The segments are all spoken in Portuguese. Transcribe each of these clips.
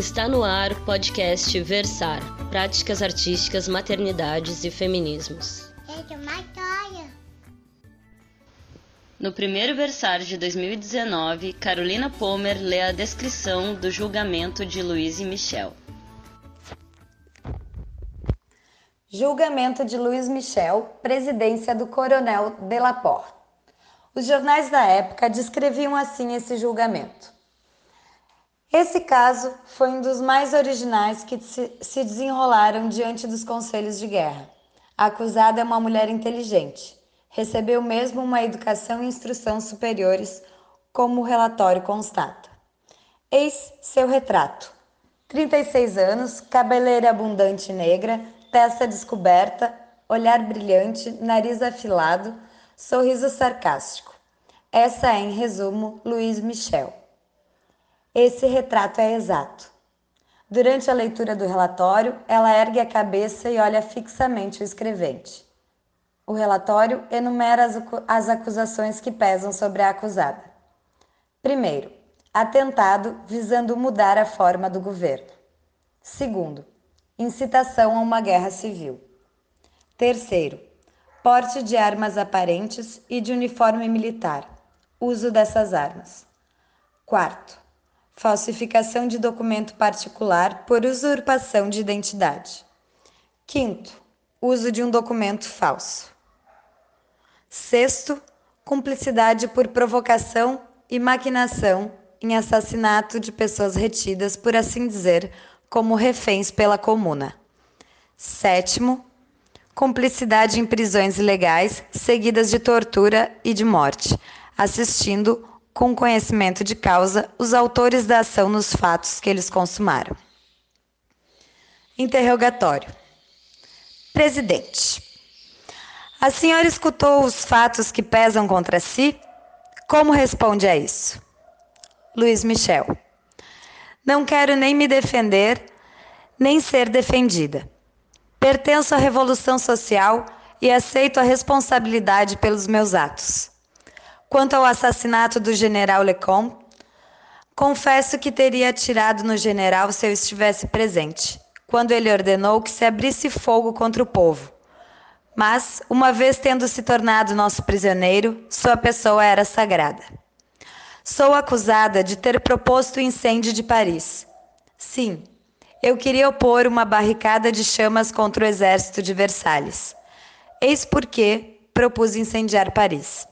Está no ar o podcast Versar Práticas Artísticas, Maternidades e Feminismos. No primeiro versar de 2019, Carolina Pomer lê a descrição do julgamento de Luiz e Michel. Julgamento de Luiz Michel, presidência do Coronel Delaporte. Os jornais da época descreviam assim esse julgamento. Esse caso foi um dos mais originais que se desenrolaram diante dos conselhos de guerra. A acusada é uma mulher inteligente. Recebeu mesmo uma educação e instrução superiores, como o relatório constata. Eis seu retrato. 36 anos, cabeleira abundante negra, testa descoberta, olhar brilhante, nariz afilado, sorriso sarcástico. Essa é, em resumo, Luiz Michel. Esse retrato é exato. Durante a leitura do relatório, ela ergue a cabeça e olha fixamente o escrevente. O relatório enumera as, as acusações que pesam sobre a acusada. Primeiro, atentado visando mudar a forma do governo. Segundo, incitação a uma guerra civil. Terceiro, porte de armas aparentes e de uniforme militar, uso dessas armas. Quarto, falsificação de documento particular por usurpação de identidade. Quinto, uso de um documento falso. Sexto, cumplicidade por provocação e maquinação em assassinato de pessoas retidas, por assim dizer, como reféns pela comuna. Sétimo, cumplicidade em prisões ilegais, seguidas de tortura e de morte, assistindo com conhecimento de causa, os autores da ação nos fatos que eles consumaram. Interrogatório. Presidente. A senhora escutou os fatos que pesam contra si? Como responde a isso? Luiz Michel. Não quero nem me defender, nem ser defendida. Pertenço à revolução social e aceito a responsabilidade pelos meus atos. Quanto ao assassinato do general Lecomte, confesso que teria atirado no general se eu estivesse presente, quando ele ordenou que se abrisse fogo contra o povo. Mas, uma vez tendo se tornado nosso prisioneiro, sua pessoa era sagrada. Sou acusada de ter proposto o incêndio de Paris. Sim, eu queria opor uma barricada de chamas contra o exército de Versalhes. Eis porque propus incendiar Paris.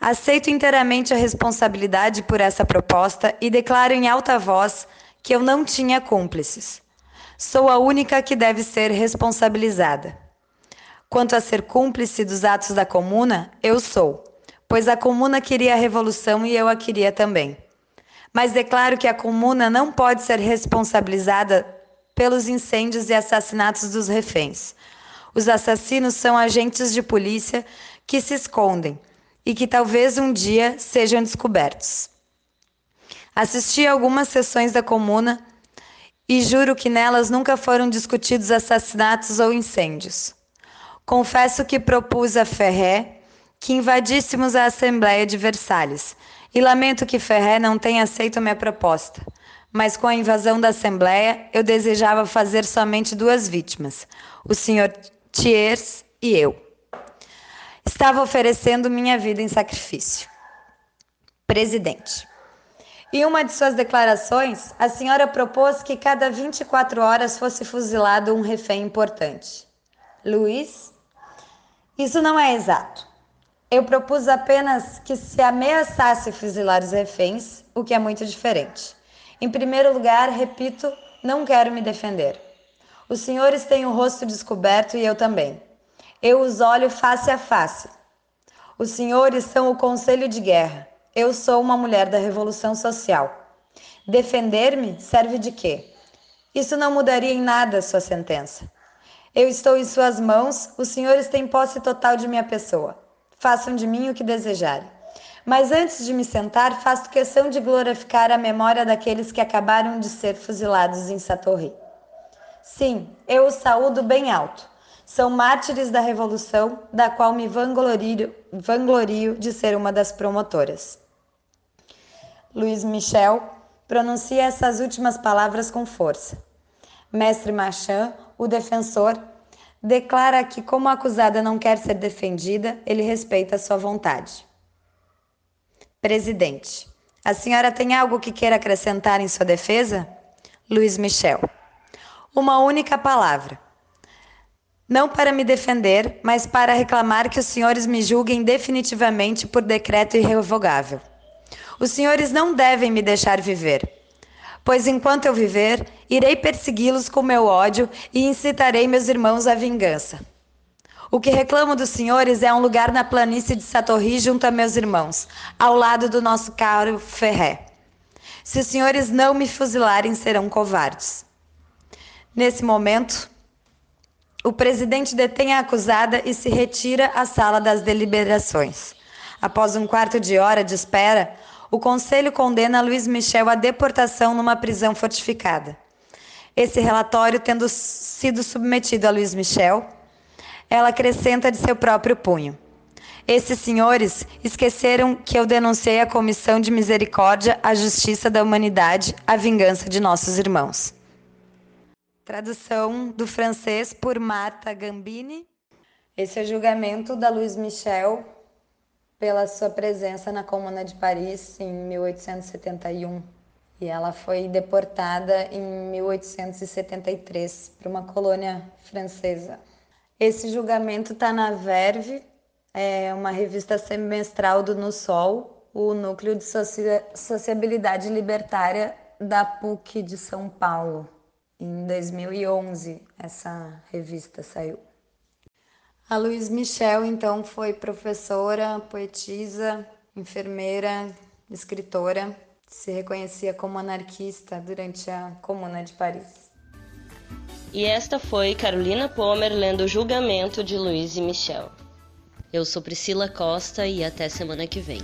Aceito inteiramente a responsabilidade por essa proposta e declaro em alta voz que eu não tinha cúmplices. Sou a única que deve ser responsabilizada. Quanto a ser cúmplice dos atos da comuna, eu sou, pois a comuna queria a revolução e eu a queria também. Mas declaro que a comuna não pode ser responsabilizada pelos incêndios e assassinatos dos reféns. Os assassinos são agentes de polícia que se escondem e que talvez um dia sejam descobertos. Assisti algumas sessões da comuna e juro que nelas nunca foram discutidos assassinatos ou incêndios. Confesso que propus a Ferré que invadíssemos a Assembleia de Versalhes e lamento que Ferré não tenha aceito minha proposta. Mas com a invasão da Assembleia, eu desejava fazer somente duas vítimas: o Sr. Thiers e eu. Estava oferecendo minha vida em sacrifício. Presidente. Em uma de suas declarações, a senhora propôs que cada 24 horas fosse fuzilado um refém importante. Luiz? Isso não é exato. Eu propus apenas que se ameaçasse fuzilar os reféns, o que é muito diferente. Em primeiro lugar, repito, não quero me defender. Os senhores têm o rosto descoberto e eu também. Eu os olho face a face. Os senhores são o conselho de guerra. Eu sou uma mulher da revolução social. Defender-me serve de quê? Isso não mudaria em nada sua sentença. Eu estou em suas mãos, os senhores têm posse total de minha pessoa. Façam de mim o que desejarem. Mas antes de me sentar, faço questão de glorificar a memória daqueles que acabaram de ser fuzilados em Satorri. Sim, eu os saúdo bem alto são mártires da revolução, da qual me vanglorio, vanglorio de ser uma das promotoras. Luiz Michel, pronuncia essas últimas palavras com força. Mestre Machan, o defensor, declara que, como a acusada não quer ser defendida, ele respeita sua vontade. Presidente, a senhora tem algo que queira acrescentar em sua defesa? Luiz Michel. Uma única palavra. Não para me defender, mas para reclamar que os senhores me julguem definitivamente por decreto irrevogável. Os senhores não devem me deixar viver, pois enquanto eu viver, irei persegui-los com meu ódio e incitarei meus irmãos à vingança. O que reclamo dos senhores é um lugar na planície de Satorri junto a meus irmãos, ao lado do nosso caro Ferré. Se os senhores não me fuzilarem, serão covardes. Nesse momento, o presidente detém a acusada e se retira à sala das deliberações. Após um quarto de hora de espera, o conselho condena Luiz Michel à deportação numa prisão fortificada. Esse relatório tendo sido submetido a Luiz Michel, ela acrescenta de seu próprio punho. Esses senhores esqueceram que eu denunciei a Comissão de Misericórdia, a Justiça da Humanidade, a vingança de nossos irmãos. Tradução do francês por Marta Gambini. Esse é o julgamento da Luiz Michel pela sua presença na Comuna de Paris em 1871. E ela foi deportada em 1873 para uma colônia francesa. Esse julgamento está na Verve, é uma revista semestral do No Sol, o núcleo de sociabilidade libertária da PUC de São Paulo. Em 2011, essa revista saiu. A Luiz Michel, então, foi professora, poetisa, enfermeira, escritora. Se reconhecia como anarquista durante a Comuna de Paris. E esta foi Carolina Pomer lendo o julgamento de Luiz e Michel. Eu sou Priscila Costa e até semana que vem.